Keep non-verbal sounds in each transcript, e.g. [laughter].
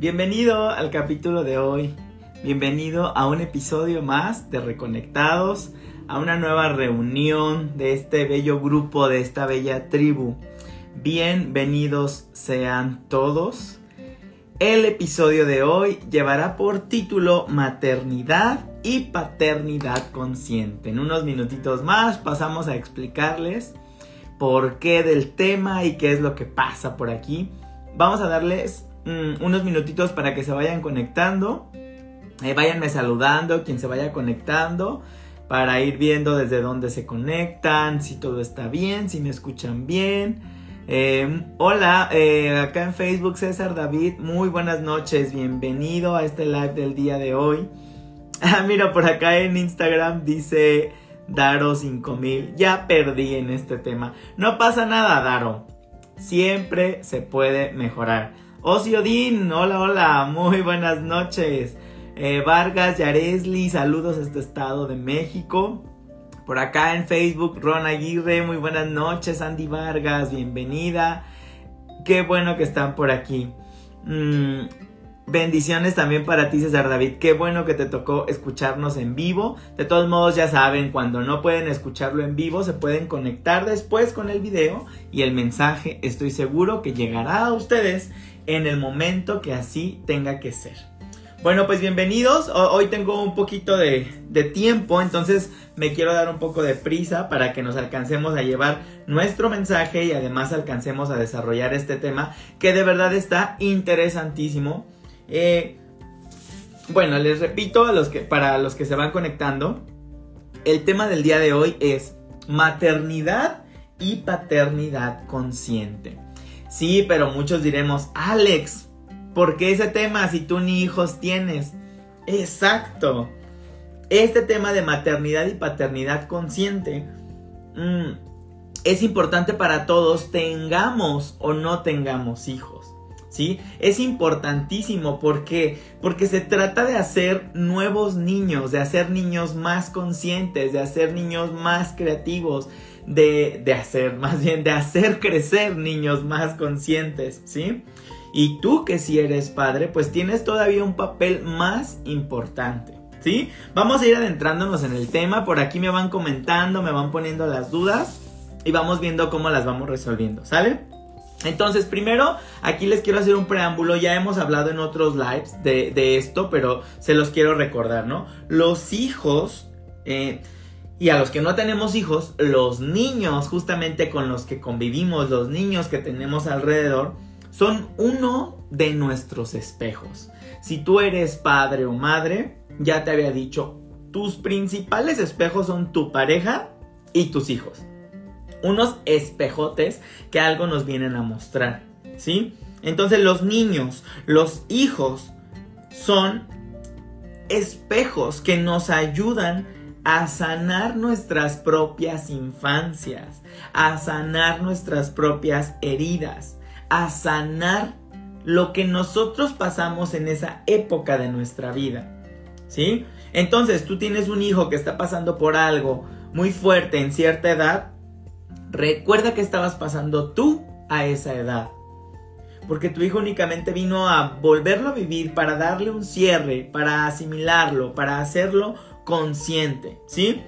Bienvenido al capítulo de hoy. Bienvenido a un episodio más de Reconectados, a una nueva reunión de este bello grupo, de esta bella tribu. Bienvenidos sean todos. El episodio de hoy llevará por título Maternidad y Paternidad Consciente. En unos minutitos más pasamos a explicarles por qué del tema y qué es lo que pasa por aquí. Vamos a darles mm, unos minutitos para que se vayan conectando. Eh, váyanme saludando, quien se vaya conectando, para ir viendo desde dónde se conectan, si todo está bien, si me escuchan bien. Eh, hola, eh, acá en Facebook César David, muy buenas noches, bienvenido a este live del día de hoy. [laughs] Ah, mira, por acá en Instagram dice Daro 5000, ya perdí en este tema. No pasa nada, Daro, siempre se puede mejorar. Osiodin, hola, hola, muy buenas noches. Eh, Vargas, Yaresli, saludos a este estado de México. Por acá en Facebook, Ron Aguirre, muy buenas noches. Andy Vargas, bienvenida. Qué bueno que están por aquí. Mm, bendiciones también para ti, César David. Qué bueno que te tocó escucharnos en vivo. De todos modos, ya saben, cuando no pueden escucharlo en vivo, se pueden conectar después con el video y el mensaje estoy seguro que llegará a ustedes en el momento que así tenga que ser. Bueno, pues bienvenidos. Hoy tengo un poquito de, tiempo, entonces me quiero dar un poco de prisa para que nos alcancemos a llevar nuestro mensaje y además alcancemos a desarrollar este tema que de verdad está interesantísimo. Eh, bueno, les repito a los que, para los que se van conectando, el tema del día de hoy es maternidad y paternidad consciente. Sí, pero muchos diremos, Alex, ¿Por qué ese tema si tú ni hijos tienes? Exacto. Este tema de maternidad y paternidad consciente mm, es importante para todos, tengamos o no tengamos hijos. ¿Sí? Es importantísimo porque porque se trata de hacer nuevos niños, de hacer niños más conscientes, de hacer niños más creativos, de, de hacer, más bien, de hacer crecer niños más conscientes, ¿sí? Y tú que si eres padre, pues tienes todavía un papel más importante. ¿Sí? Vamos a ir adentrándonos en el tema. Por aquí me van comentando, me van poniendo las dudas y vamos viendo cómo las vamos resolviendo. ¿Sale? Entonces, primero, aquí les quiero hacer un preámbulo. Ya hemos hablado en otros lives de, esto, pero se los quiero recordar, ¿no? Los hijos, eh, y a los que no tenemos hijos, los niños justamente con los que convivimos, los niños que tenemos alrededor, son uno de nuestros espejos. Si tú eres padre o madre, ya te había dicho, tus principales espejos son tu pareja y tus hijos. Unos espejotes que algo nos vienen a mostrar, ¿sí? Entonces los niños, los hijos, son espejos que nos ayudan a sanar nuestras propias infancias, a sanar nuestras propias heridas a sanar lo que nosotros pasamos en esa época de nuestra vida. ¿Sí? Entonces, tú tienes un hijo que está pasando por algo muy fuerte en cierta edad, recuerda que estabas pasando tú a esa edad. Porque tu hijo únicamente vino a volverlo a vivir para darle un cierre, para asimilarlo, para hacerlo consciente, ¿sí?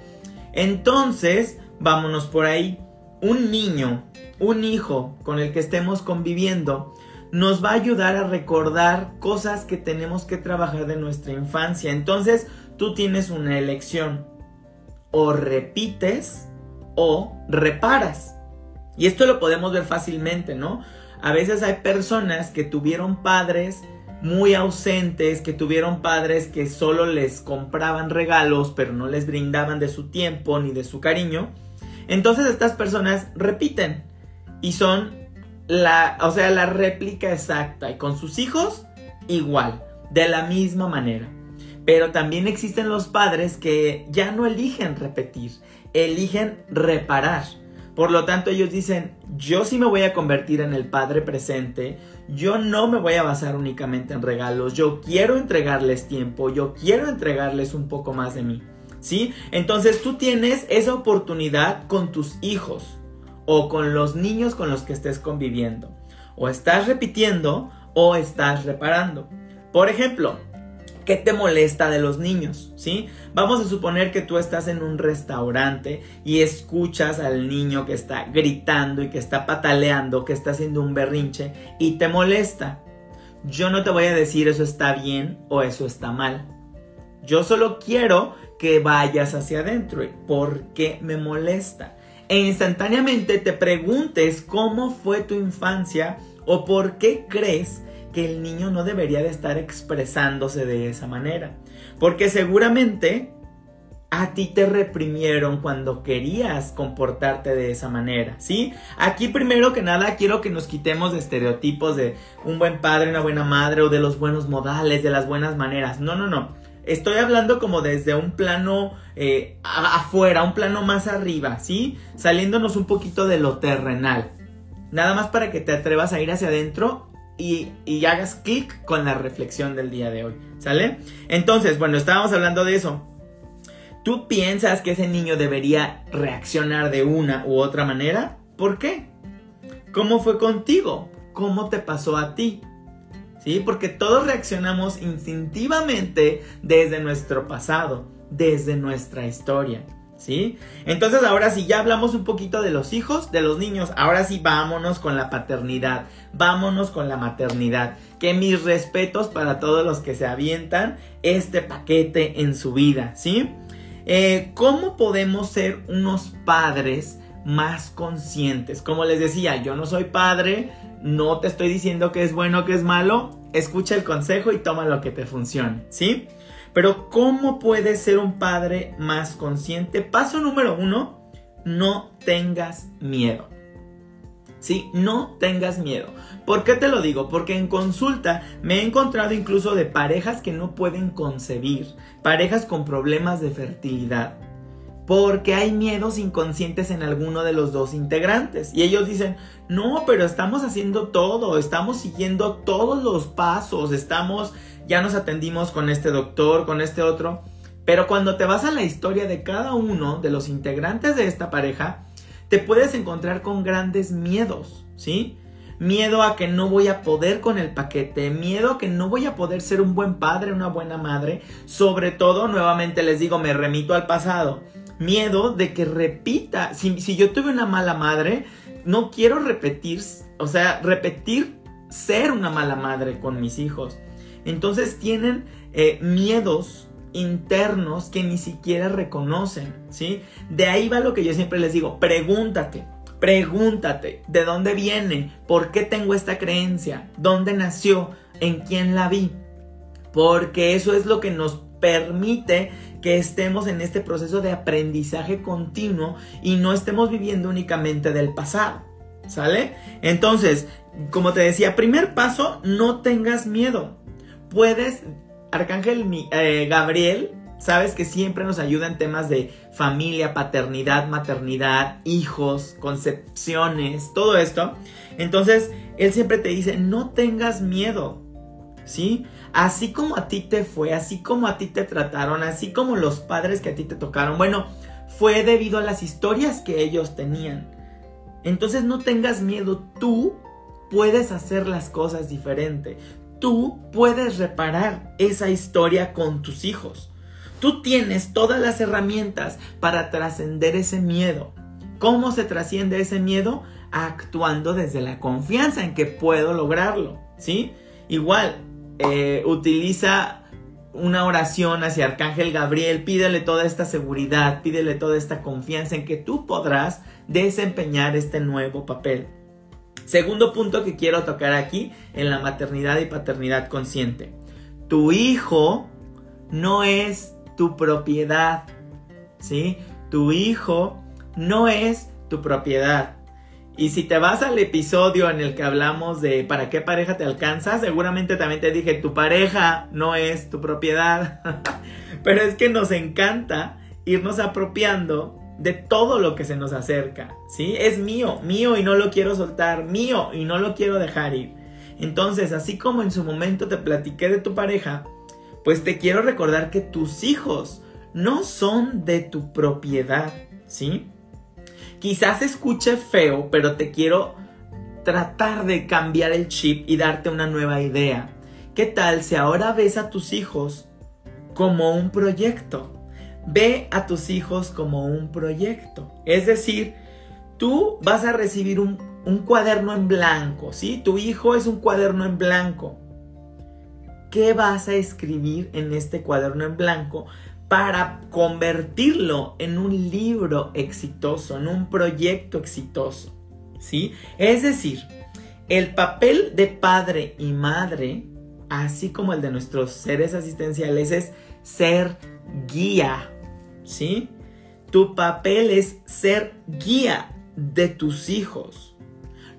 Entonces, vámonos por ahí. Un niño un hijo con el que estemos conviviendo nos va a ayudar a recordar cosas que tenemos que trabajar de nuestra infancia. Entonces tú tienes una elección. O repites o reparas. Y esto lo podemos ver fácilmente, ¿no? A veces hay personas que tuvieron padres muy ausentes, que tuvieron padres que solo les compraban regalos, pero no les brindaban de su tiempo ni de su cariño. Entonces estas personas repiten y son la, o sea, la réplica exacta y con sus hijos igual, de la misma manera. Pero también existen los padres que ya no eligen repetir, eligen reparar. Por lo tanto, ellos dicen, yo sí me voy a convertir en el padre presente, yo no me voy a basar únicamente en regalos, yo quiero entregarles tiempo, yo quiero entregarles un poco más de mí. ¿Sí? Entonces tú tienes esa oportunidad con tus hijos o con los niños con los que estés conviviendo. O estás repitiendo o estás reparando. Por ejemplo, ¿Qué te molesta de los niños? ¿Sí? Vamos a suponer que tú estás en un restaurante y escuchas al niño que está gritando y que está pataleando, que está haciendo un berrinche y te molesta. Yo no te voy a decir eso está bien o eso está mal. Yo solo quiero que vayas hacia adentro. ¿Por qué me molesta? E instantáneamente te preguntes cómo fue tu infancia o por qué crees que el niño no debería de estar expresándose de esa manera. Porque seguramente a ti te reprimieron cuando querías comportarte de esa manera, ¿sí? Aquí primero que nada quiero que nos quitemos de estereotipos de un buen padre, una buena madre o de los buenos modales, de las buenas maneras. No, no, no. Estoy hablando como desde un plano eh, afuera, un plano más arriba, ¿sí? Saliéndonos un poquito de lo terrenal. Nada más para que te atrevas a ir hacia adentro y, hagas clic con la reflexión del día de hoy, ¿sale? Entonces, bueno, estábamos hablando de eso. ¿Tú piensas que ese niño debería reaccionar de una u otra manera? ¿Por qué? ¿Cómo fue contigo? ¿Cómo te pasó a ti? ¿Sí? Porque todos reaccionamos instintivamente desde nuestro pasado, desde nuestra historia. ¿Sí? Entonces ahora sí, ya hablamos un poquito de los hijos, de los niños, ahora sí vámonos con la paternidad, vámonos con la maternidad. Que mis respetos para todos los que se avientan este paquete en su vida, ¿sí? Eh, ¿Cómo podemos ser unos padres más conscientes? Como les decía, yo no soy padre, no te estoy diciendo que es bueno que es malo, escucha el consejo y toma lo que te funcione, ¿sí? Pero ¿cómo puedes ser un padre más consciente? Paso número uno, no tengas miedo. Sí, no tengas miedo. ¿Por qué te lo digo? Porque en consulta me he encontrado incluso de parejas que no pueden concebir, parejas con problemas de fertilidad, porque hay miedos inconscientes en alguno de los dos integrantes. Y ellos dicen, no, pero estamos haciendo todo, estamos siguiendo todos los pasos, estamos ya nos atendimos con este doctor, con este otro. Pero cuando te vas a la historia de cada uno de los integrantes de esta pareja, te puedes encontrar con grandes miedos, ¿sí? Miedo a que no voy a poder con el paquete, miedo a que no voy a poder ser un buen padre, una buena madre. Sobre todo, nuevamente les digo, me remito al pasado. Miedo de que repita, si, si yo tuve una mala madre, no quiero repetir, o sea, repetir ser una mala madre con mis hijos. Entonces tienen eh, miedos internos que ni siquiera reconocen, ¿sí? De ahí va lo que yo siempre les digo, pregúntate, pregúntate, ¿de dónde viene? ¿Por qué tengo esta creencia? ¿Dónde nació? ¿En quién la vi? Porque eso es lo que nos permite que estemos en este proceso de aprendizaje continuo y no estemos viviendo únicamente del pasado. ¿Sale? Entonces, como te decía, primer paso, no tengas miedo puedes, Arcángel eh, Gabriel, sabes que siempre nos ayuda en temas de familia, paternidad, maternidad, hijos, concepciones, todo esto. Entonces, él siempre te dice, no tengas miedo, ¿sí? Así como a ti te fue, así como a ti te trataron, así como los padres que a ti te tocaron, bueno, fue debido a las historias que ellos tenían. Entonces no tengas miedo, tú puedes hacer las cosas diferente tú puedes reparar esa historia con tus hijos. Tú tienes todas las herramientas para trascender ese miedo. ¿Cómo se trasciende ese miedo? Actuando desde la confianza en que puedo lograrlo, ¿sí? Igual, eh, utiliza una oración hacia Arcángel Gabriel, pídele toda esta seguridad, pídele toda esta confianza en que tú podrás desempeñar este nuevo papel. Segundo punto que quiero tocar aquí en la maternidad y paternidad consciente. Tu hijo no es tu propiedad, ¿sí? Tu hijo no es tu propiedad. Y si te vas al episodio en el que hablamos de para qué pareja te alcanza, seguramente también te dije, tu pareja no es tu propiedad. [laughs] Pero es que nos encanta irnos apropiando de todo lo que se nos acerca, ¿sí? Es mío, mío y no lo quiero soltar, mío y no lo quiero dejar ir. Entonces, así como en su momento te platiqué de tu pareja, pues te quiero recordar que tus hijos no son de tu propiedad, ¿sí? Quizás escuche feo, pero te quiero tratar de cambiar el chip y darte una nueva idea. ¿Qué tal si ahora ves a tus hijos como un proyecto? Ve a tus hijos como un proyecto. Es decir, tú vas a recibir un, cuaderno en blanco, ¿sí? Tu hijo es un cuaderno en blanco. ¿Qué vas a escribir en este cuaderno en blanco para convertirlo en un libro exitoso, en un proyecto exitoso? ¿Sí? Es decir, el papel de padre y madre, así como el de nuestros seres asistenciales, es ser guía. ¿Sí? Tu papel es ser guía de tus hijos,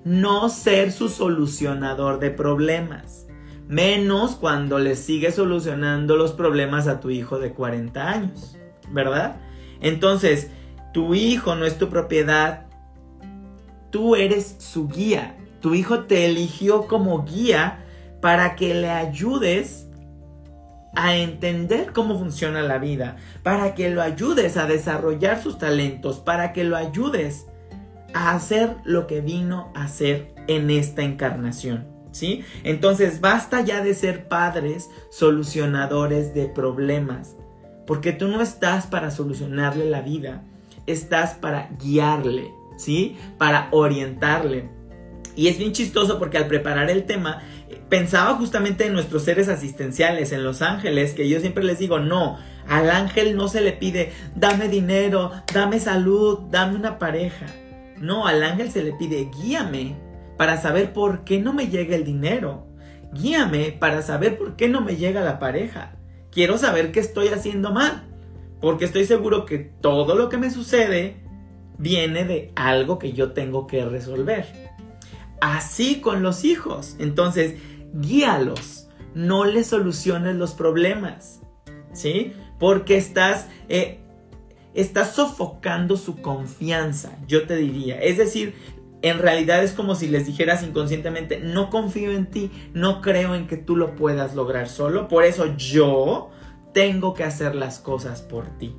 no ser su solucionador de problemas. Menos cuando le sigues solucionando los problemas a tu hijo de 40 años, ¿verdad? Entonces, tu hijo no es tu propiedad, tú eres su guía. Tu hijo te eligió como guía para que le ayudes a entender cómo funciona la vida, para que lo ayudes a desarrollar sus talentos, para que lo ayudes a hacer lo que vino a hacer en esta encarnación. ¿Sí? Entonces basta ya de ser padres solucionadores de problemas, porque tú no estás para solucionarle la vida, estás para guiarle, ¿sí? Para orientarle. Y es bien chistoso porque al preparar el tema pensaba justamente en nuestros seres asistenciales, en los ángeles, que yo siempre les digo, no, al ángel no se le pide, dame dinero, dame salud, dame una pareja. No, al ángel se le pide, guíame para saber por qué no me llega el dinero. Guíame para saber por qué no me llega la pareja. Quiero saber qué estoy haciendo mal. Porque estoy seguro que todo lo que me sucede viene de algo que yo tengo que resolver. Así con los hijos. Entonces, guíalos. No les soluciones los problemas. ¿Sí? Porque estás, eh, estás sofocando su confianza, yo te diría. Es decir, en realidad es como si les dijeras inconscientemente, no confío en ti, no creo en que tú lo puedas lograr solo, por eso yo tengo que hacer las cosas por ti.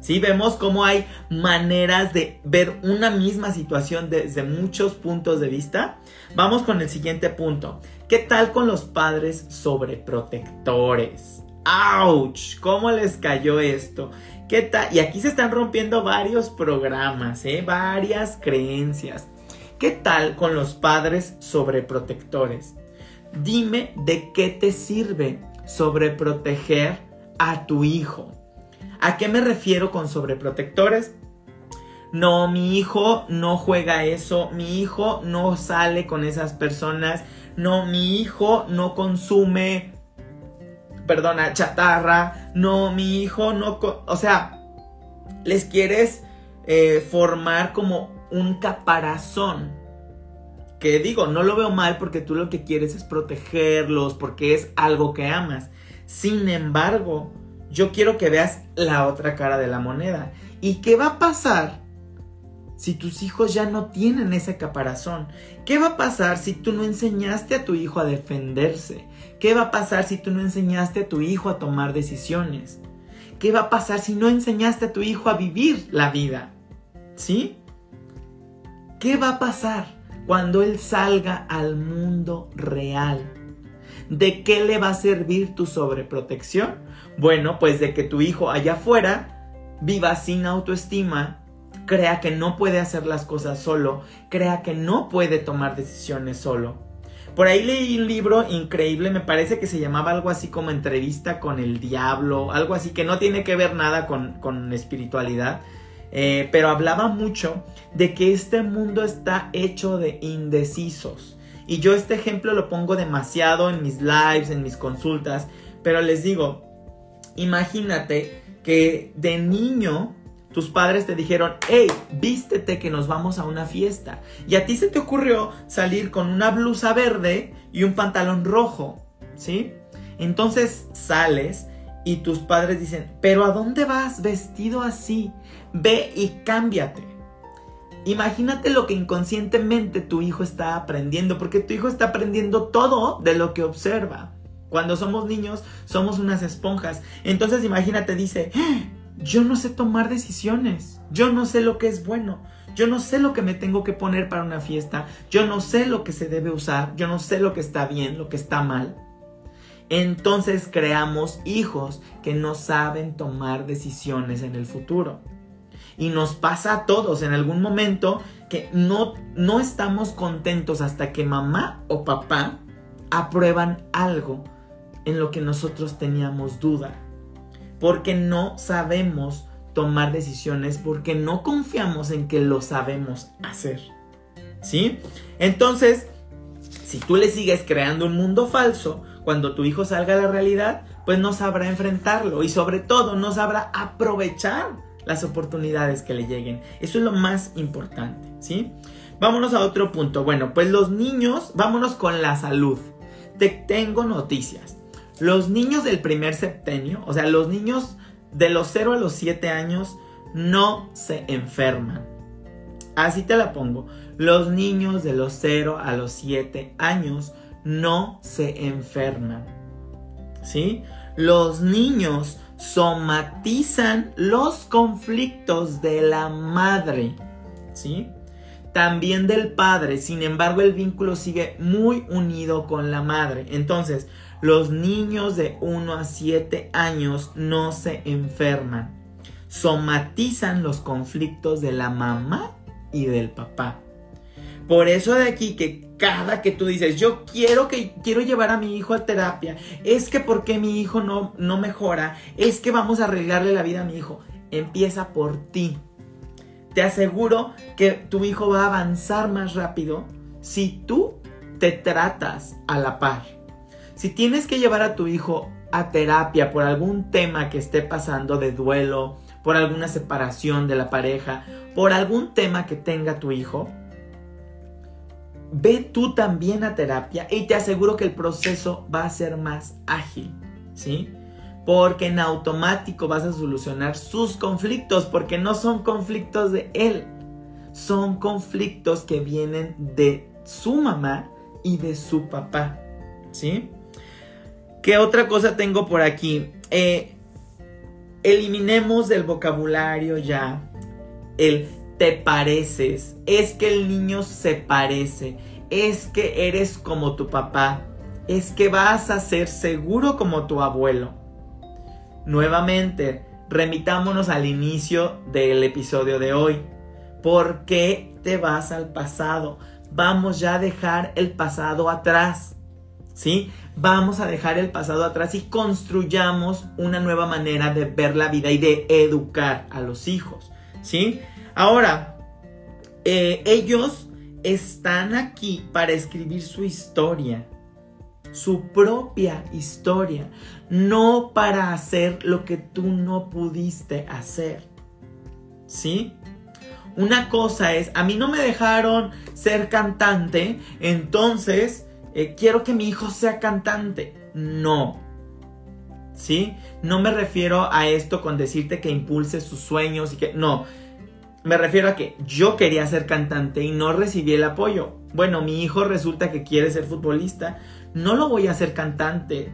¿Sí? Vemos cómo hay maneras de ver una misma situación desde muchos puntos de vista. Vamos con el siguiente punto. ¿Qué tal con los padres sobreprotectores? ¡Auch! ¿Cómo les cayó esto? ¿Qué tal? Y aquí se están rompiendo varios programas, ¿eh? varias creencias. ¿Qué tal con los padres sobreprotectores? Dime de qué te sirve sobreproteger a tu hijo. ¿A qué me refiero con sobreprotectores? No, mi hijo no juega eso, mi hijo no sale con esas personas, no, mi hijo no consume, perdona, chatarra, no, mi hijo no, o sea, les quieres eh, formar como un caparazón. Que digo, no lo veo mal porque tú lo que quieres es protegerlos, porque es algo que amas. Sin embargo, yo quiero que veas la otra cara de la moneda. ¿Y qué va a pasar si tus hijos ya no tienen ese caparazón? ¿Qué va a pasar si tú no enseñaste a tu hijo a defenderse? ¿Qué va a pasar si tú no enseñaste a tu hijo a tomar decisiones? ¿Qué va a pasar si no enseñaste a tu hijo a vivir la vida? ¿Sí? ¿Qué va a pasar cuando Él salga al mundo real? ¿De qué le va a servir tu sobreprotección? Bueno, pues de que tu hijo allá afuera viva sin autoestima, crea que no puede hacer las cosas solo, crea que no puede tomar decisiones solo. Por ahí leí un libro increíble, me parece que se llamaba algo así como entrevista con el diablo, algo así que no tiene que ver nada con, con espiritualidad, eh, pero hablaba mucho de que este mundo está hecho de indecisos. Y yo este ejemplo lo pongo demasiado en mis lives, en mis consultas, pero les digo, imagínate que de niño tus padres te dijeron, hey, vístete que nos vamos a una fiesta. Y a ti se te ocurrió salir con una blusa verde y un pantalón rojo, ¿sí? Entonces sales y tus padres dicen, pero ¿a dónde vas vestido así? Ve y cámbiate. Imagínate lo que inconscientemente tu hijo está aprendiendo, porque tu hijo está aprendiendo todo de lo que observa. Cuando somos niños, somos unas esponjas. Entonces imagínate, dice, ¡Ah! Yo no sé tomar decisiones, yo no sé lo que es bueno, yo no sé lo que me tengo que poner para una fiesta, yo no sé lo que se debe usar, yo no sé lo que está bien, lo que está mal. entonces creamos hijos que no saben tomar decisiones en el futuro. Y nos pasa a todos en algún momento que no, no estamos contentos hasta que mamá o papá aprueban algo en lo que nosotros teníamos duda. Porque no sabemos tomar decisiones, porque no confiamos en que lo sabemos hacer. ¿Sí? Entonces, si tú le sigues creando un mundo falso, cuando tu hijo salga a la realidad, pues no sabrá enfrentarlo y sobre todo no sabrá aprovechar las oportunidades que le lleguen. Eso es lo más importante, ¿sí? Vámonos a otro punto. Bueno, pues los niños, vámonos con la salud. Te tengo noticias. Los niños del primer septenio, o sea, los niños de los 0 a los 7 años, no se enferman. Así te la pongo. Los niños de los 0 a los 7 años no se enferman. ¿Sí? Los niños somatizan los conflictos de la madre. ¿Sí? También del padre. Sin embargo, el vínculo sigue muy unido con la madre. Entonces, los niños de 1 a 7 años no se enferman. Somatizan los conflictos de la mamá y del papá. Por eso de aquí que cada que tú dices, yo quiero que quiero llevar a mi hijo a terapia, es que porque mi hijo no, no mejora, es que vamos a arreglarle la vida a mi hijo. Empieza por ti. Te aseguro que tu hijo va a avanzar más rápido si tú te tratas a la par. Si tienes que llevar a tu hijo a terapia por algún tema que esté pasando de duelo, por alguna separación de la pareja, por algún tema que tenga tu hijo, ve tú también a terapia y te aseguro que el proceso va a ser más ágil, ¿sí? Porque en automático vas a solucionar sus conflictos, porque no son conflictos de él, son conflictos que vienen de su mamá y de su papá, ¿sí? ¿Qué otra cosa tengo por aquí? Eh, eliminemos del vocabulario ya el te pareces, es que el niño se parece, es que eres como tu papá, es que vas a ser seguro como tu abuelo. Nuevamente, remitámonos al inicio del episodio de hoy. ¿Por qué te vas al pasado? Vamos ya a dejar el pasado atrás. ¿Sí? Vamos a dejar el pasado atrás y construyamos una nueva manera de ver la vida y de educar a los hijos. ¿Sí? Ahora, eh, ellos están aquí para escribir su historia, su propia historia, no para hacer lo que tú no pudiste hacer. ¿Sí? Una cosa es, a mí no me dejaron ser cantante, entonces eh, quiero que mi hijo sea cantante. No. ¿Sí? No me refiero a esto con decirte que impulse sus sueños y que... No, me refiero a que yo quería ser cantante y no recibí el apoyo. Bueno, mi hijo resulta que quiere ser futbolista. No lo voy a hacer cantante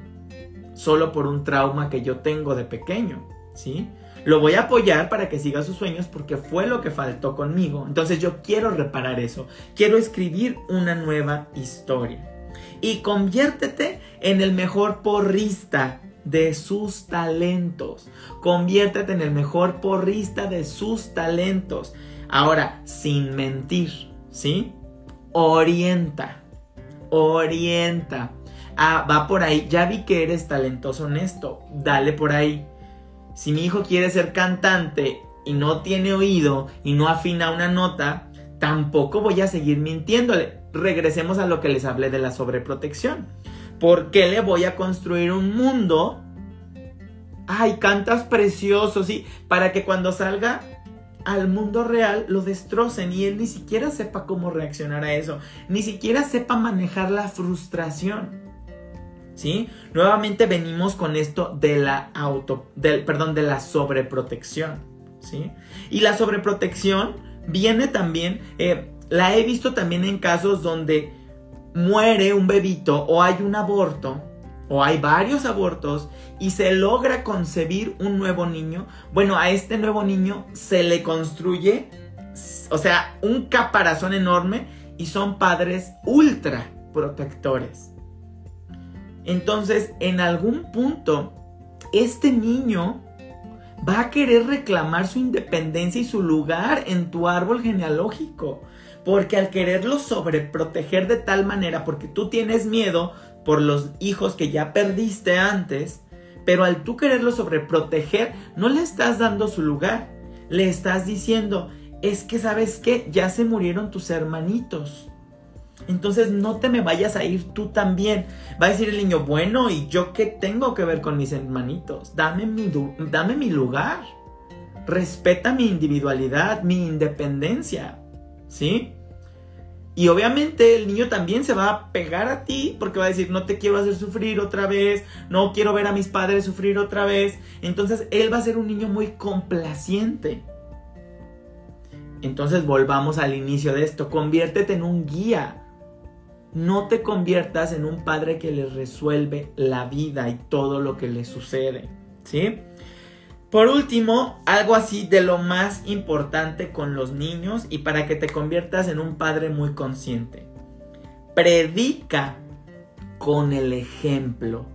solo por un trauma que yo tengo de pequeño, ¿sí? Lo voy a apoyar para que siga sus sueños porque fue lo que faltó conmigo. Entonces yo quiero reparar eso. Quiero escribir una nueva historia. Y conviértete en el mejor porrista de sus talentos. Conviértete en el mejor porrista de sus talentos. Ahora, sin mentir, ¿sí? Orienta, orienta. Ah, va por ahí. Ya vi que eres talentoso en esto. Dale por ahí. Si mi hijo quiere ser cantante y no tiene oído y no afina una nota, tampoco voy a seguir mintiéndole. Regresemos a lo que les hablé de la sobreprotección. ¿Por qué le voy a construir un mundo? Ay, cantas precioso, sí, para que cuando salga al mundo real lo destrocen y él ni siquiera sepa cómo reaccionar a eso, ni siquiera sepa manejar la frustración. ¿Sí? Nuevamente venimos con esto de la auto, del, perdón, de la sobreprotección, ¿sí? Y la sobreprotección viene también, eh, la he visto también en casos donde muere un bebito o hay un aborto o hay varios abortos y se logra concebir un nuevo niño, bueno, a este nuevo niño se le construye, o sea, un caparazón enorme y son padres ultra protectores. Entonces, en algún punto, este niño va a querer reclamar su independencia y su lugar en tu árbol genealógico. Porque al quererlo sobreproteger de tal manera, porque tú tienes miedo por los hijos que ya perdiste antes, pero al tú quererlo sobreproteger, no le estás dando su lugar. Le estás diciendo, es que sabes que ya se murieron tus hermanitos. Entonces no te me vayas a ir tú también. Va a decir el niño, bueno, ¿y yo qué tengo que ver con mis hermanitos? Dame mi, dame mi lugar. Respeta mi individualidad, mi independencia. ¿Sí? Y obviamente el niño también se va a pegar a ti porque va a decir, no te quiero hacer sufrir otra vez, no quiero ver a mis padres sufrir otra vez. Entonces él va a ser un niño muy complaciente. Entonces volvamos al inicio de esto, conviértete en un guía no te conviertas en un padre que les resuelve la vida y todo lo que les sucede, ¿sí? Por último, algo así de lo más importante con los niños y para que te conviertas en un padre muy consciente. Predica con el ejemplo,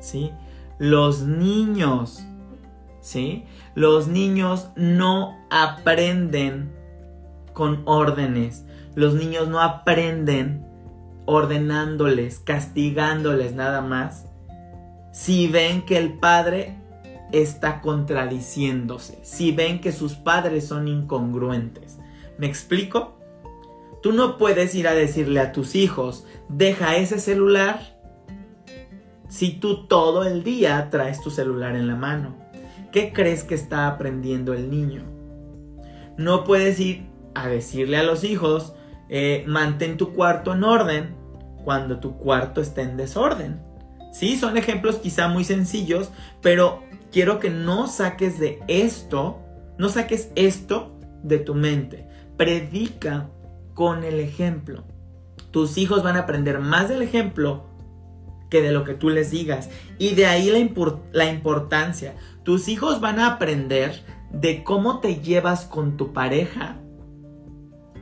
¿sí? Los niños, ¿sí? Los niños no aprenden con órdenes. Los niños no aprenden ordenándoles, castigándoles nada más, si ven que el padre está contradiciéndose, si ven que sus padres son incongruentes. ¿Me explico? Tú no puedes ir a decirle a tus hijos, deja ese celular, si tú todo el día traes tu celular en la mano. ¿Qué crees que está aprendiendo el niño? No puedes ir a decirle a los hijos, eh, mantén tu cuarto en orden cuando tu cuarto está en desorden. Sí, son ejemplos quizá muy sencillos, pero quiero que no saques de esto, no saques esto de tu mente. Predica con el ejemplo. Tus hijos van a aprender más del ejemplo que de lo que tú les digas. Y de ahí la, la importancia. Tus hijos van a aprender de cómo te llevas con tu pareja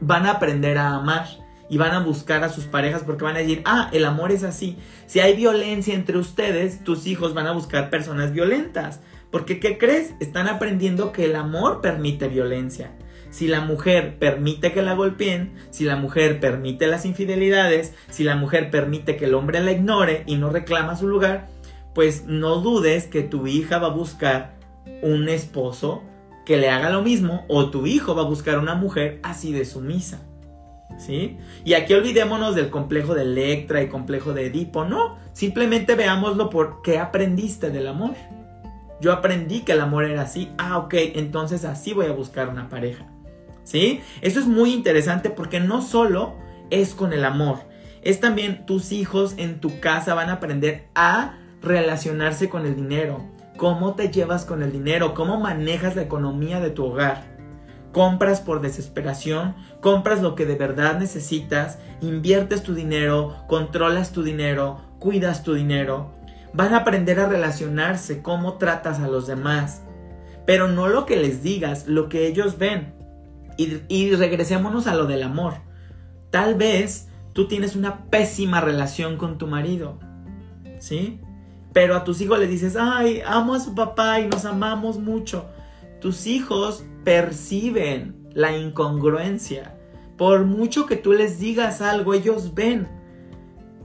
van a aprender a amar y van a buscar a sus parejas porque van a decir, ah, el amor es así. Si hay violencia entre ustedes, tus hijos van a buscar personas violentas. Porque, ¿qué crees? Están aprendiendo que el amor permite violencia. Si la mujer permite que la golpeen, si la mujer permite las infidelidades, si la mujer permite que el hombre la ignore y no reclama su lugar, pues no dudes que tu hija va a buscar un esposo que le haga lo mismo o tu hijo va a buscar una mujer así de sumisa. ¿Sí? Y aquí olvidémonos del complejo de Electra y complejo de Edipo, no, simplemente veámoslo por qué aprendiste del amor. Yo aprendí que el amor era así, ah, ok, entonces así voy a buscar una pareja. ¿Sí? Eso es muy interesante porque no solo es con el amor, es también tus hijos en tu casa van a aprender a relacionarse con el dinero, cómo te llevas con el dinero, cómo manejas la economía de tu hogar. Compras por desesperación, compras lo que de verdad necesitas, inviertes tu dinero, controlas tu dinero, cuidas tu dinero. Van a aprender a relacionarse, cómo tratas a los demás. Pero no lo que les digas, lo que ellos ven. Y, y regresémonos a lo del amor. Tal vez tú tienes una pésima relación con tu marido. ¿Sí? pero a tus hijos les dices, ay, amo a su papá y nos amamos mucho. Tus hijos perciben la incongruencia. Por mucho que tú les digas algo, ellos ven.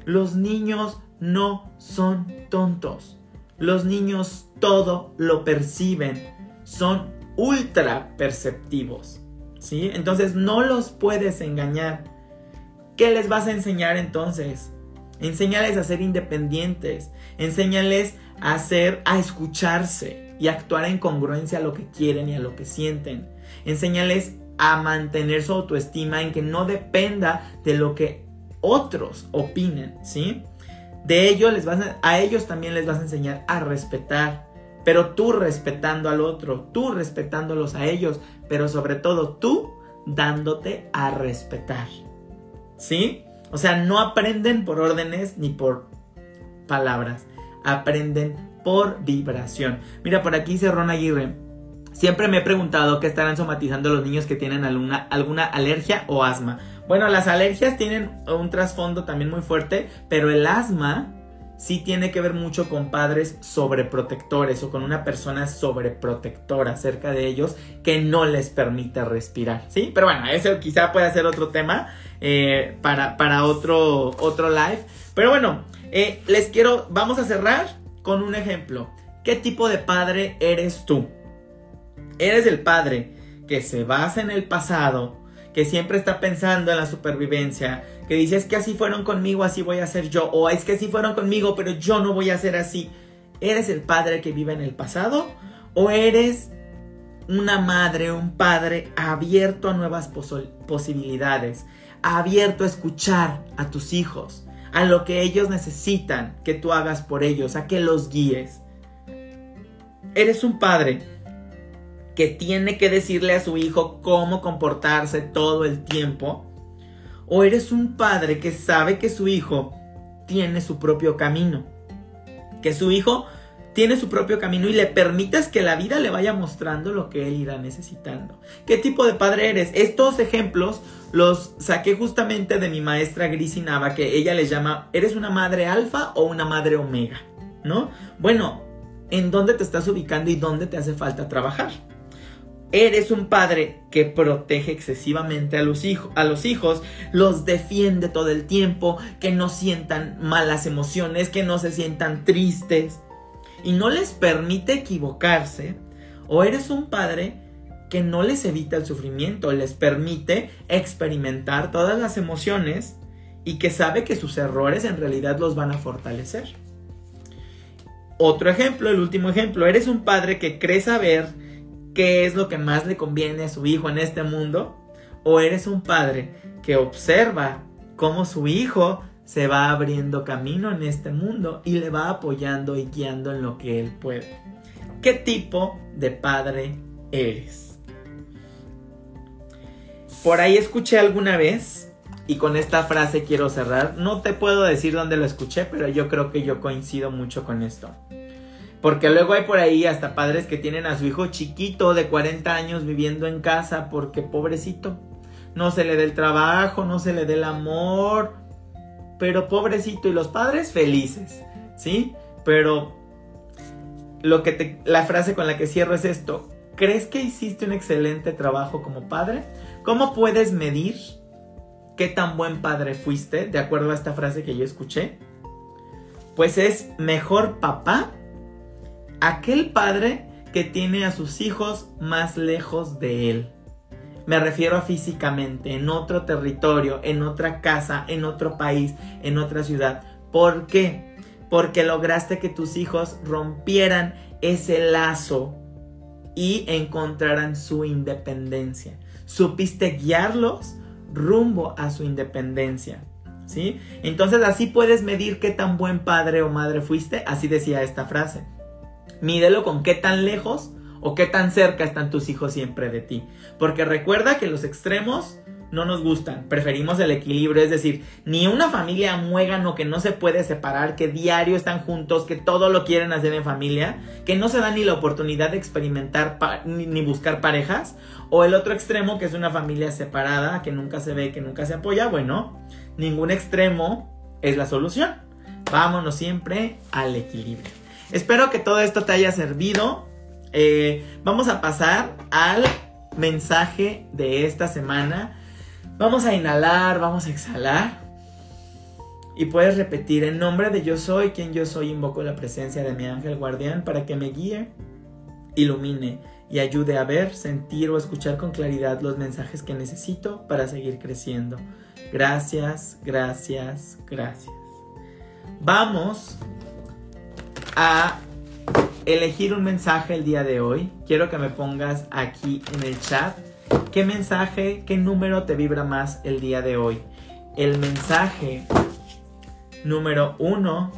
Los niños no son tontos. Los niños todo lo perciben. Son ultra perceptivos. ¿Sí? Entonces no los puedes engañar. ¿Qué les vas a enseñar entonces? Enséñales a ser independientes. Enséñales a hacer, a escucharse y actuar en congruencia a lo que quieren y a lo que sienten. Enséñales a mantener su autoestima en que no dependa de lo que otros opinen, ¿sí? De ello les vas a, a ellos también les vas a enseñar a respetar, pero tú respetando al otro, tú respetándolos a ellos, pero sobre todo tú dándote a respetar. ¿Sí? O sea, no aprenden por órdenes ni por palabras, aprenden por vibración. Mira, por aquí dice Ron Aguirre. Siempre me he preguntado qué estarán somatizando los niños que tienen alguna, alguna alergia o asma. Bueno, las alergias tienen un trasfondo también muy fuerte, pero el asma sí tiene que ver mucho con padres sobreprotectores o con una persona sobreprotectora cerca de ellos que no les permite respirar, ¿sí? Pero bueno, eso quizá puede ser otro tema eh, para, para otro, otro live. Pero bueno, eh, les quiero, vamos a cerrar con un ejemplo. ¿Qué tipo de padre eres tú? ¿Eres el padre que se basa en el pasado, que siempre está pensando en la supervivencia, que dice es que así fueron conmigo, así voy a ser yo, o es que así fueron conmigo, pero yo no voy a ser así. ¿Eres el padre que vive en el pasado? ¿O eres una madre, un padre abierto a nuevas posibilidades, abierto a escuchar a tus hijos, a lo que ellos necesitan que tú hagas por ellos, a que los guíes? Eres un padre que tiene que decirle a su hijo cómo comportarse todo el tiempo? ¿O eres un padre que sabe que su hijo tiene su propio camino? Que su hijo tiene su propio camino y le permitas que la vida le vaya mostrando lo que él irá necesitando. ¿Qué tipo de padre eres? Estos ejemplos los saqué justamente de mi maestra Grisi Nava, que ella les llama, ¿eres una madre alfa o una madre omega? ¿No? Bueno, ¿en dónde te estás ubicando y dónde te hace falta trabajar? Eres un padre que protege excesivamente a los hijos, los defiende todo el tiempo, que no sientan malas emociones, que no se sientan tristes y no les permite equivocarse. O eres un padre que no les evita el sufrimiento, les permite experimentar todas las emociones y que sabe que sus errores en realidad los van a fortalecer. Otro ejemplo, el último ejemplo, eres un padre que cree saber qué es lo que más le conviene a su hijo en este mundo? ¿O eres un padre que observa cómo su hijo se va abriendo camino en este mundo y le va apoyando y guiando en lo que él puede? ¿Qué tipo de padre eres? Por ahí escuché alguna vez, y con esta frase quiero cerrar, no te puedo decir dónde lo escuché, pero yo creo que yo coincido mucho con esto. Porque luego hay por ahí hasta padres que tienen a su hijo chiquito de 40 años viviendo en casa porque pobrecito, no se le dé el trabajo, no se le dé el amor, pero pobrecito y los padres felices, ¿sí? Pero lo que te, la frase con la que cierro es esto, ¿crees que hiciste un excelente trabajo como padre? ¿Cómo puedes medir qué tan buen padre fuiste de acuerdo a esta frase que yo escuché? Pues es mejor papá aquel padre que tiene a sus hijos más lejos de él. Me refiero a físicamente, en otro territorio, en otra casa, en otro país, en otra ciudad. ¿Por qué? Porque lograste que tus hijos rompieran ese lazo y encontraran su independencia. Supiste guiarlos rumbo a su independencia. ¿Sí? Entonces así puedes medir qué tan buen padre o madre fuiste, así decía esta frase. Mídelo con qué tan lejos o qué tan cerca están tus hijos siempre de ti. Porque recuerda que los extremos no nos gustan, preferimos el equilibrio, es decir, ni una familia muégano que no se puede separar, que diario están juntos, que todo lo quieren hacer en familia, que no se da ni la oportunidad de experimentar ni buscar parejas, o el otro extremo que es una familia separada, que nunca se ve, que nunca se apoya, bueno, ningún extremo es la solución. Vámonos siempre al equilibrio. Espero que todo esto te haya servido. Eh, vamos a pasar al mensaje de esta semana. Vamos a inhalar, vamos a exhalar. Y puedes repetir, en nombre de yo soy quien yo soy, invoco la presencia de mi ángel guardián para que me guíe, ilumine y ayude a ver, sentir o escuchar con claridad los mensajes que necesito para seguir creciendo. Gracias, gracias, gracias. Vamos a elegir un mensaje el día de hoy. Quiero que me pongas aquí en el chat qué mensaje, qué número te vibra más el día de hoy. El mensaje número uno,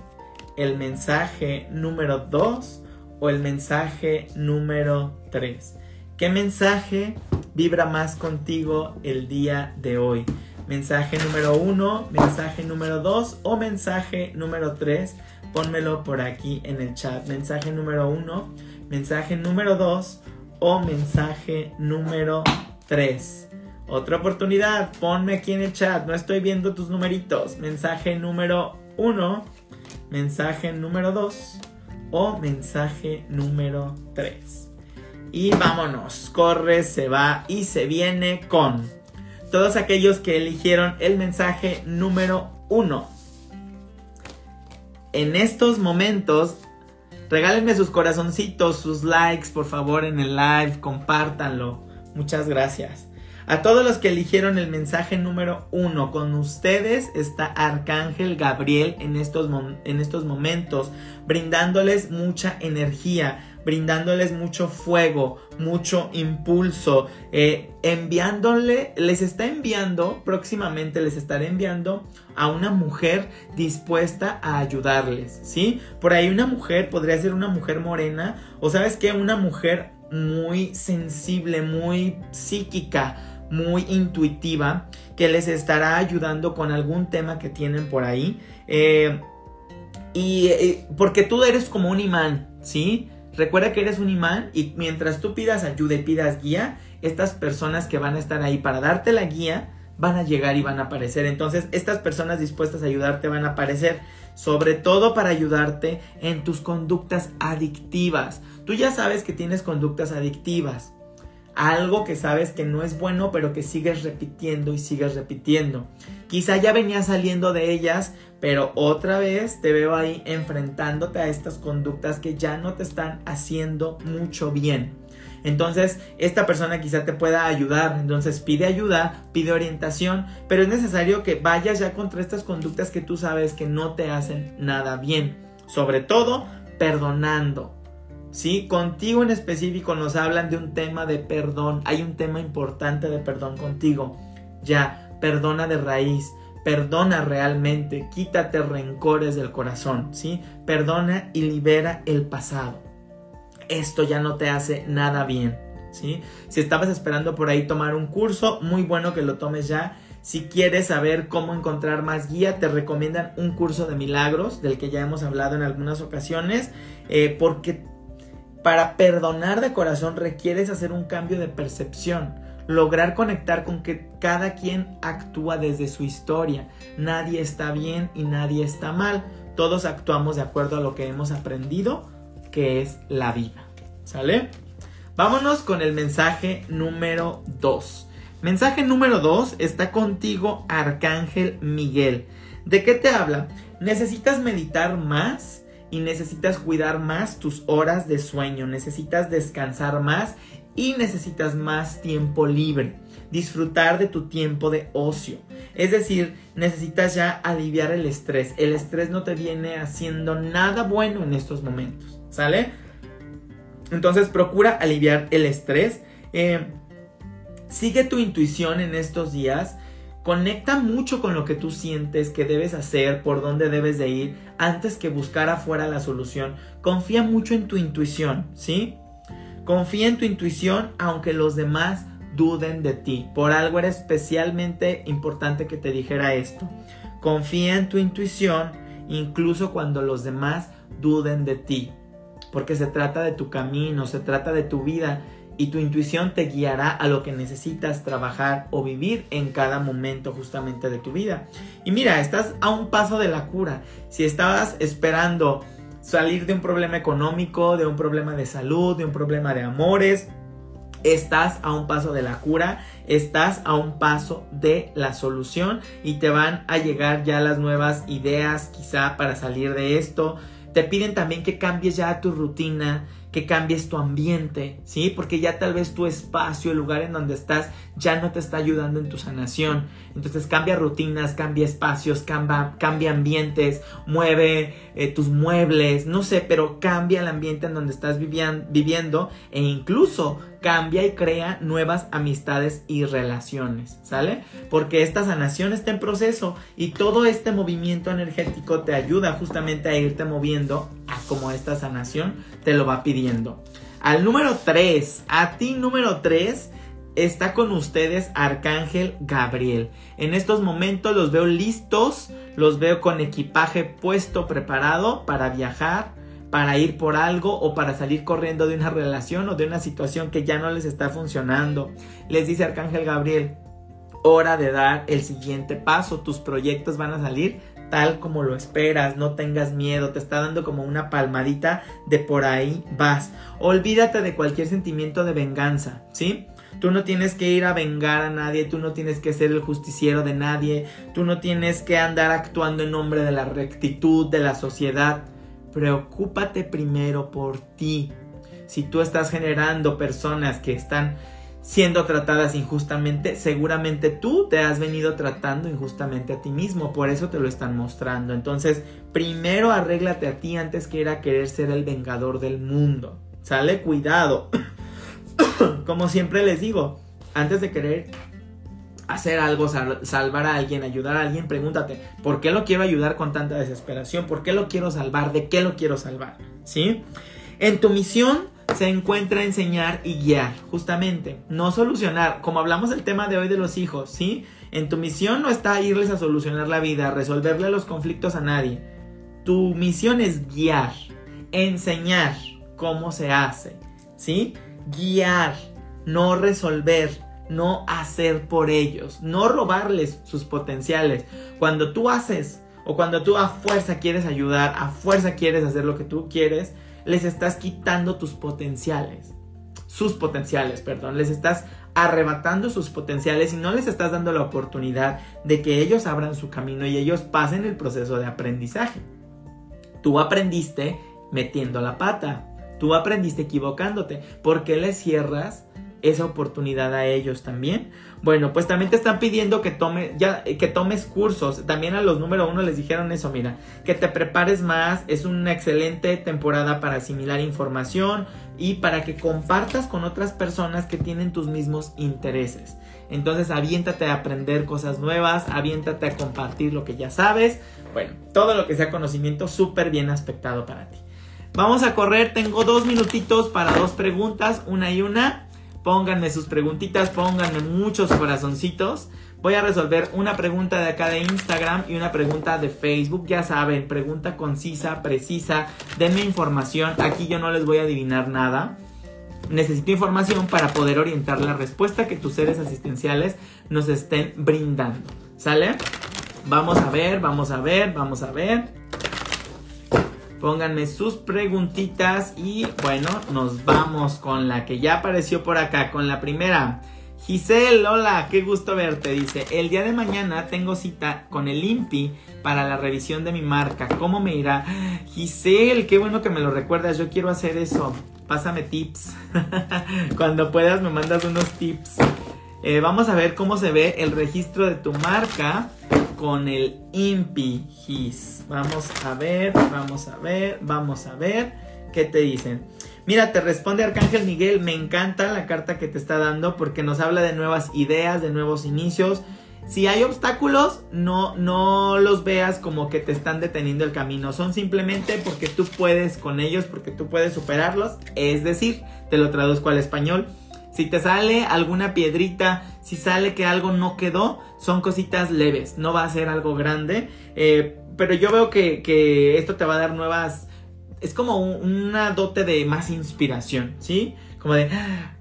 el mensaje número dos o el mensaje número tres. ¿Qué mensaje vibra más contigo el día de hoy? Mensaje número uno, mensaje número dos o mensaje número tres pónmelo por aquí en el chat. Mensaje número uno, mensaje número dos o mensaje número tres. Otra oportunidad, ponme aquí en el chat, no estoy viendo tus numeritos. Mensaje número uno, mensaje número 2 o mensaje número 3. Y vámonos, corre, se va y se viene con todos aquellos que eligieron el mensaje número 1. En estos momentos, regálenme sus corazoncitos, sus likes, por favor, en el live, compártanlo. Muchas gracias. A todos los que eligieron el mensaje número uno, con ustedes está Arcángel Gabriel en estos, en estos momentos, brindándoles mucha energía, brindándoles mucho fuego, mucho impulso, eh, enviándole, les está enviando, próximamente les estaré enviando a una mujer dispuesta a ayudarles, ¿sí? Por ahí una mujer podría ser una mujer morena o sabes qué, una mujer muy sensible, muy psíquica, muy intuitiva que les estará ayudando con algún tema que tienen por ahí. Eh, y eh, porque tú eres como un imán, ¿sí? Recuerda que eres un imán y mientras tú pidas ayuda y pidas guía, estas personas que van a estar ahí para darte la guía van a llegar y van a aparecer. Entonces, estas personas dispuestas a ayudarte van a aparecer, sobre todo para ayudarte en tus conductas adictivas. Tú ya sabes que tienes conductas adictivas algo que sabes que no es bueno, pero que sigues repitiendo y sigues repitiendo. Quizá ya venías saliendo de ellas, pero otra vez te veo ahí enfrentándote a estas conductas que ya no te están haciendo mucho bien. Entonces, esta persona quizá te pueda ayudar. Entonces, pide ayuda, pide orientación, pero es necesario que vayas ya contra estas conductas que tú sabes que no te hacen nada bien. Sobre todo, perdonando ¿sí? Contigo en específico nos hablan de un tema de perdón. Hay un tema importante de perdón contigo. Ya, perdona de raíz. Perdona realmente, quítate rencores del corazón, ¿sí? Perdona y libera el pasado. Esto ya no te hace nada bien, ¿sí? Si estabas esperando por ahí tomar un curso, muy bueno que lo tomes ya. Si quieres saber cómo encontrar más guía, te recomiendan un curso de milagros, del que ya hemos hablado en algunas ocasiones, eh, porque para perdonar de corazón requieres hacer un cambio de percepción, lograr conectar con que cada quien actúa desde su historia. Nadie está bien y nadie está mal. Todos actuamos de acuerdo a lo que hemos aprendido, que es la vida. ¿Sale? Vámonos con el mensaje número 2. Mensaje número 2 está contigo Arcángel Miguel. ¿De qué te habla? ¿Necesitas meditar más? Y necesitas cuidar más tus horas de sueño, necesitas descansar más y necesitas más tiempo libre, disfrutar de tu tiempo de ocio. Es decir, necesitas ya aliviar el estrés. El estrés no te viene haciendo nada bueno en estos momentos, ¿sale? Entonces procura aliviar el estrés. Eh, sigue tu intuición en estos días. Conecta mucho con lo que tú sientes que debes hacer, por dónde debes de ir, antes que buscar afuera la solución. Confía mucho en tu intuición, ¿sí? Confía en tu intuición aunque los demás duden de ti. Por algo era especialmente importante que te dijera esto. Confía en tu intuición incluso cuando los demás duden de ti. Porque se trata de tu camino, se trata de tu vida y tu intuición te guiará a lo que necesitas trabajar o vivir en cada momento justamente de tu vida. Y mira, estás a un paso de la cura. Si estabas esperando salir de un problema económico, de un problema de salud, de un problema de amores, estás a un paso de la cura, estás a un paso de la solución y te van a llegar ya las nuevas ideas quizá para salir de esto. Te piden también que cambies ya tu rutina, que cambies tu ambiente, ¿sí? Porque ya tal vez tu espacio, el lugar en donde estás, ya no te está ayudando en tu sanación. Entonces cambia rutinas, cambia espacios, cambia, cambia ambientes, mueve eh, tus muebles, no sé, pero cambia el ambiente en donde estás viviendo e incluso cambia y crea nuevas amistades y relaciones, ¿sale? Porque esta sanación está en proceso y todo este movimiento energético te ayuda justamente a irte moviendo a como esta sanación te lo va pidiendo. Al número 3, a ti número 3, está con ustedes Arcángel Gabriel. En estos momentos los veo listos, los veo con equipaje puesto, preparado para viajar, para ir por algo o para salir corriendo de una relación o de una situación que ya no les está funcionando. Les dice Arcángel Gabriel, hora de dar el siguiente paso, tus proyectos van a salir tal como lo esperas, no tengas miedo, te está dando como una palmadita de por ahí vas. Olvídate de cualquier sentimiento de venganza, ¿sí? Tú no tienes que ir a vengar a nadie, tú no tienes que ser el justiciero de nadie, tú no tienes que andar actuando en nombre de la rectitud de la sociedad. Preocúpate primero por ti. Si tú estás generando personas que están siendo tratadas injustamente, seguramente tú te has venido tratando injustamente a ti mismo, por eso te lo están mostrando. Entonces, primero arréglate a ti antes que ir a querer ser el vengador del mundo. Sale cuidado. [clears throat] [clears throat] Como siempre les digo, antes de querer hacer algo, salvar a alguien, ayudar a alguien, pregúntate, ¿por qué lo quiero ayudar con tanta desesperación? ¿Por qué lo quiero salvar? ¿De qué lo quiero salvar? ¿Sí? En tu misión se encuentra enseñar y guiar, justamente, no solucionar, como hablamos del tema de hoy de los hijos, ¿sí? En tu misión no está irles a solucionar la vida, resolverle los conflictos a nadie. Tu misión es guiar, enseñar cómo se hace, ¿sí? Guiar, no resolver, no hacer por ellos, no robarles sus potenciales. Cuando tú haces o cuando tú a fuerza quieres ayudar, a fuerza quieres hacer lo que tú quieres, les estás quitando tus potenciales. Sus potenciales, perdón. Les estás arrebatando sus potenciales y no les estás dando la oportunidad de que ellos abran su camino y ellos pasen el proceso de aprendizaje. Tú aprendiste metiendo la pata. Tú aprendiste equivocándote. ¿Por qué les cierras esa oportunidad a ellos también. Bueno, pues también te están pidiendo que, tome, ya, que tomes cursos. También a los número uno les dijeron eso, mira, que te prepares más. Es una excelente temporada para asimilar información y para que compartas con otras personas que tienen tus mismos intereses. Entonces aviéntate a aprender cosas nuevas, aviéntate a compartir lo que ya sabes. Bueno, todo lo que sea conocimiento súper bien aspectado para ti. Vamos a correr, tengo dos minutitos para dos preguntas, una y una. Pónganme sus preguntitas, pónganme muchos corazoncitos. Voy a resolver una pregunta de acá de Instagram y una pregunta de Facebook. Ya saben, pregunta concisa, precisa. Denme información. Aquí yo no les voy a adivinar nada. Necesito información para poder orientar la respuesta que tus seres asistenciales nos estén brindando. ¿Sale? Vamos a ver, vamos a ver, vamos a ver. Pónganme sus preguntitas y bueno, nos vamos con la que ya apareció por acá, con la primera. Giselle, hola, qué gusto verte. Dice, el día de mañana tengo cita con el INPI para la revisión de mi marca. ¿Cómo me irá? Giselle, qué bueno que me lo recuerdas. Yo quiero hacer eso. Pásame tips. [laughs] Cuando puedas me mandas unos tips. Eh, vamos a ver cómo se ve el registro de tu marca con el INPI GIS. Vamos a ver, vamos a ver, vamos a ver qué te dicen. Mira, te responde Arcángel Miguel, me encanta la carta que te está dando porque nos habla de nuevas ideas, de nuevos inicios. Si hay obstáculos, no, no los veas como que te están deteniendo el camino. Son simplemente porque tú puedes con ellos, porque tú puedes superarlos. Es decir, te lo traduzco al español si te sale alguna piedrita, si sale que algo no quedó, son cositas leves, no va a ser algo grande. Eh, pero yo veo que, esto te va a dar nuevas... Es como una dote de más inspiración, ¿sí? Como de,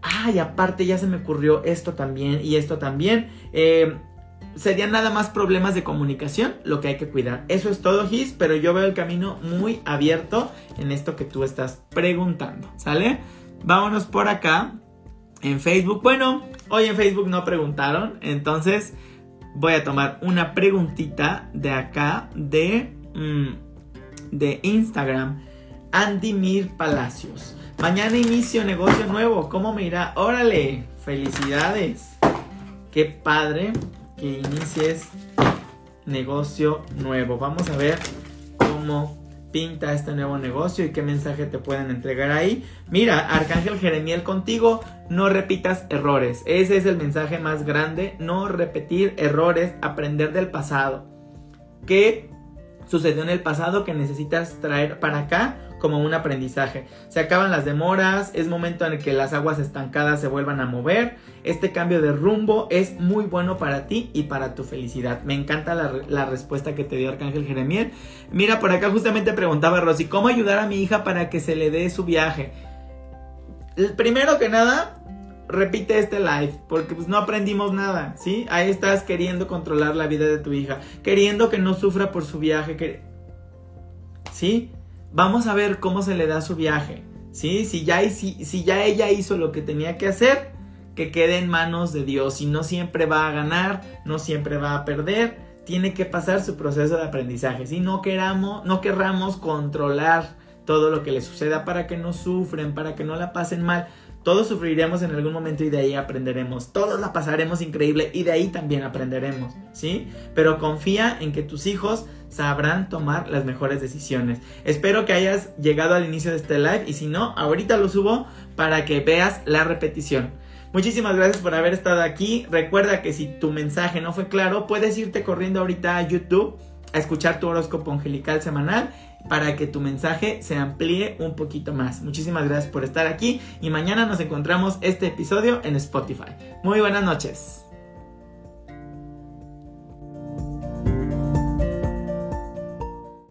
ay, aparte ya se me ocurrió esto también y esto también. Eh, serían nada más problemas de comunicación lo que hay que cuidar. Eso es todo, Gis, pero yo veo el camino muy abierto en esto que tú estás preguntando, ¿sale? Vámonos por acá en Facebook. Bueno, hoy en Facebook no preguntaron, entonces voy a tomar una preguntita de acá de, mm, de Instagram. Andy Mir Palacios. Mañana inicio negocio nuevo. ¿Cómo me irá? Órale, felicidades. Qué padre que inicies negocio nuevo. Vamos a ver cómo pinta este nuevo negocio y qué mensaje te pueden entregar ahí. Mira, Arcángel Jeremiel contigo, no repitas errores. Ese es el mensaje más grande, no repetir errores, aprender del pasado. ¿Qué sucedió en el pasado que necesitas traer para acá? Como un aprendizaje. Se acaban las demoras, es momento en el que las aguas estancadas se vuelvan a mover. Este cambio de rumbo es muy bueno para ti y para tu felicidad. Me encanta la, respuesta que te dio Arcángel Jeremiel. Mira, por acá justamente preguntaba Rosy, ¿cómo ayudar a mi hija para que se le dé su viaje? Primero que nada, repite este live, porque pues no aprendimos nada, ¿sí? Ahí estás queriendo controlar la vida de tu hija, queriendo que no sufra por su viaje, que... ¿sí? Vamos a ver cómo se le da su viaje, ¿sí? Si ya, si, si ya ella hizo lo que tenía que hacer, que quede en manos de Dios y no siempre va a ganar, no siempre va a perder, tiene que pasar su proceso de aprendizaje, si no queramos, no querramos controlar todo lo que le suceda para que no sufren, para que no la pasen mal. Todos sufriremos en algún momento y de ahí aprenderemos. Todos la pasaremos increíble y de ahí también aprenderemos, ¿sí? Pero confía en que tus hijos sabrán tomar las mejores decisiones. Espero que hayas llegado al inicio de este live y si no, ahorita lo subo para que veas la repetición. Muchísimas gracias por haber estado aquí. Recuerda que si tu mensaje no fue claro, puedes irte corriendo ahorita a YouTube a escuchar tu horóscopo angelical semanal para que tu mensaje se amplíe un poquito más. Muchísimas gracias por estar aquí y mañana nos encontramos este episodio en Spotify. Muy buenas noches.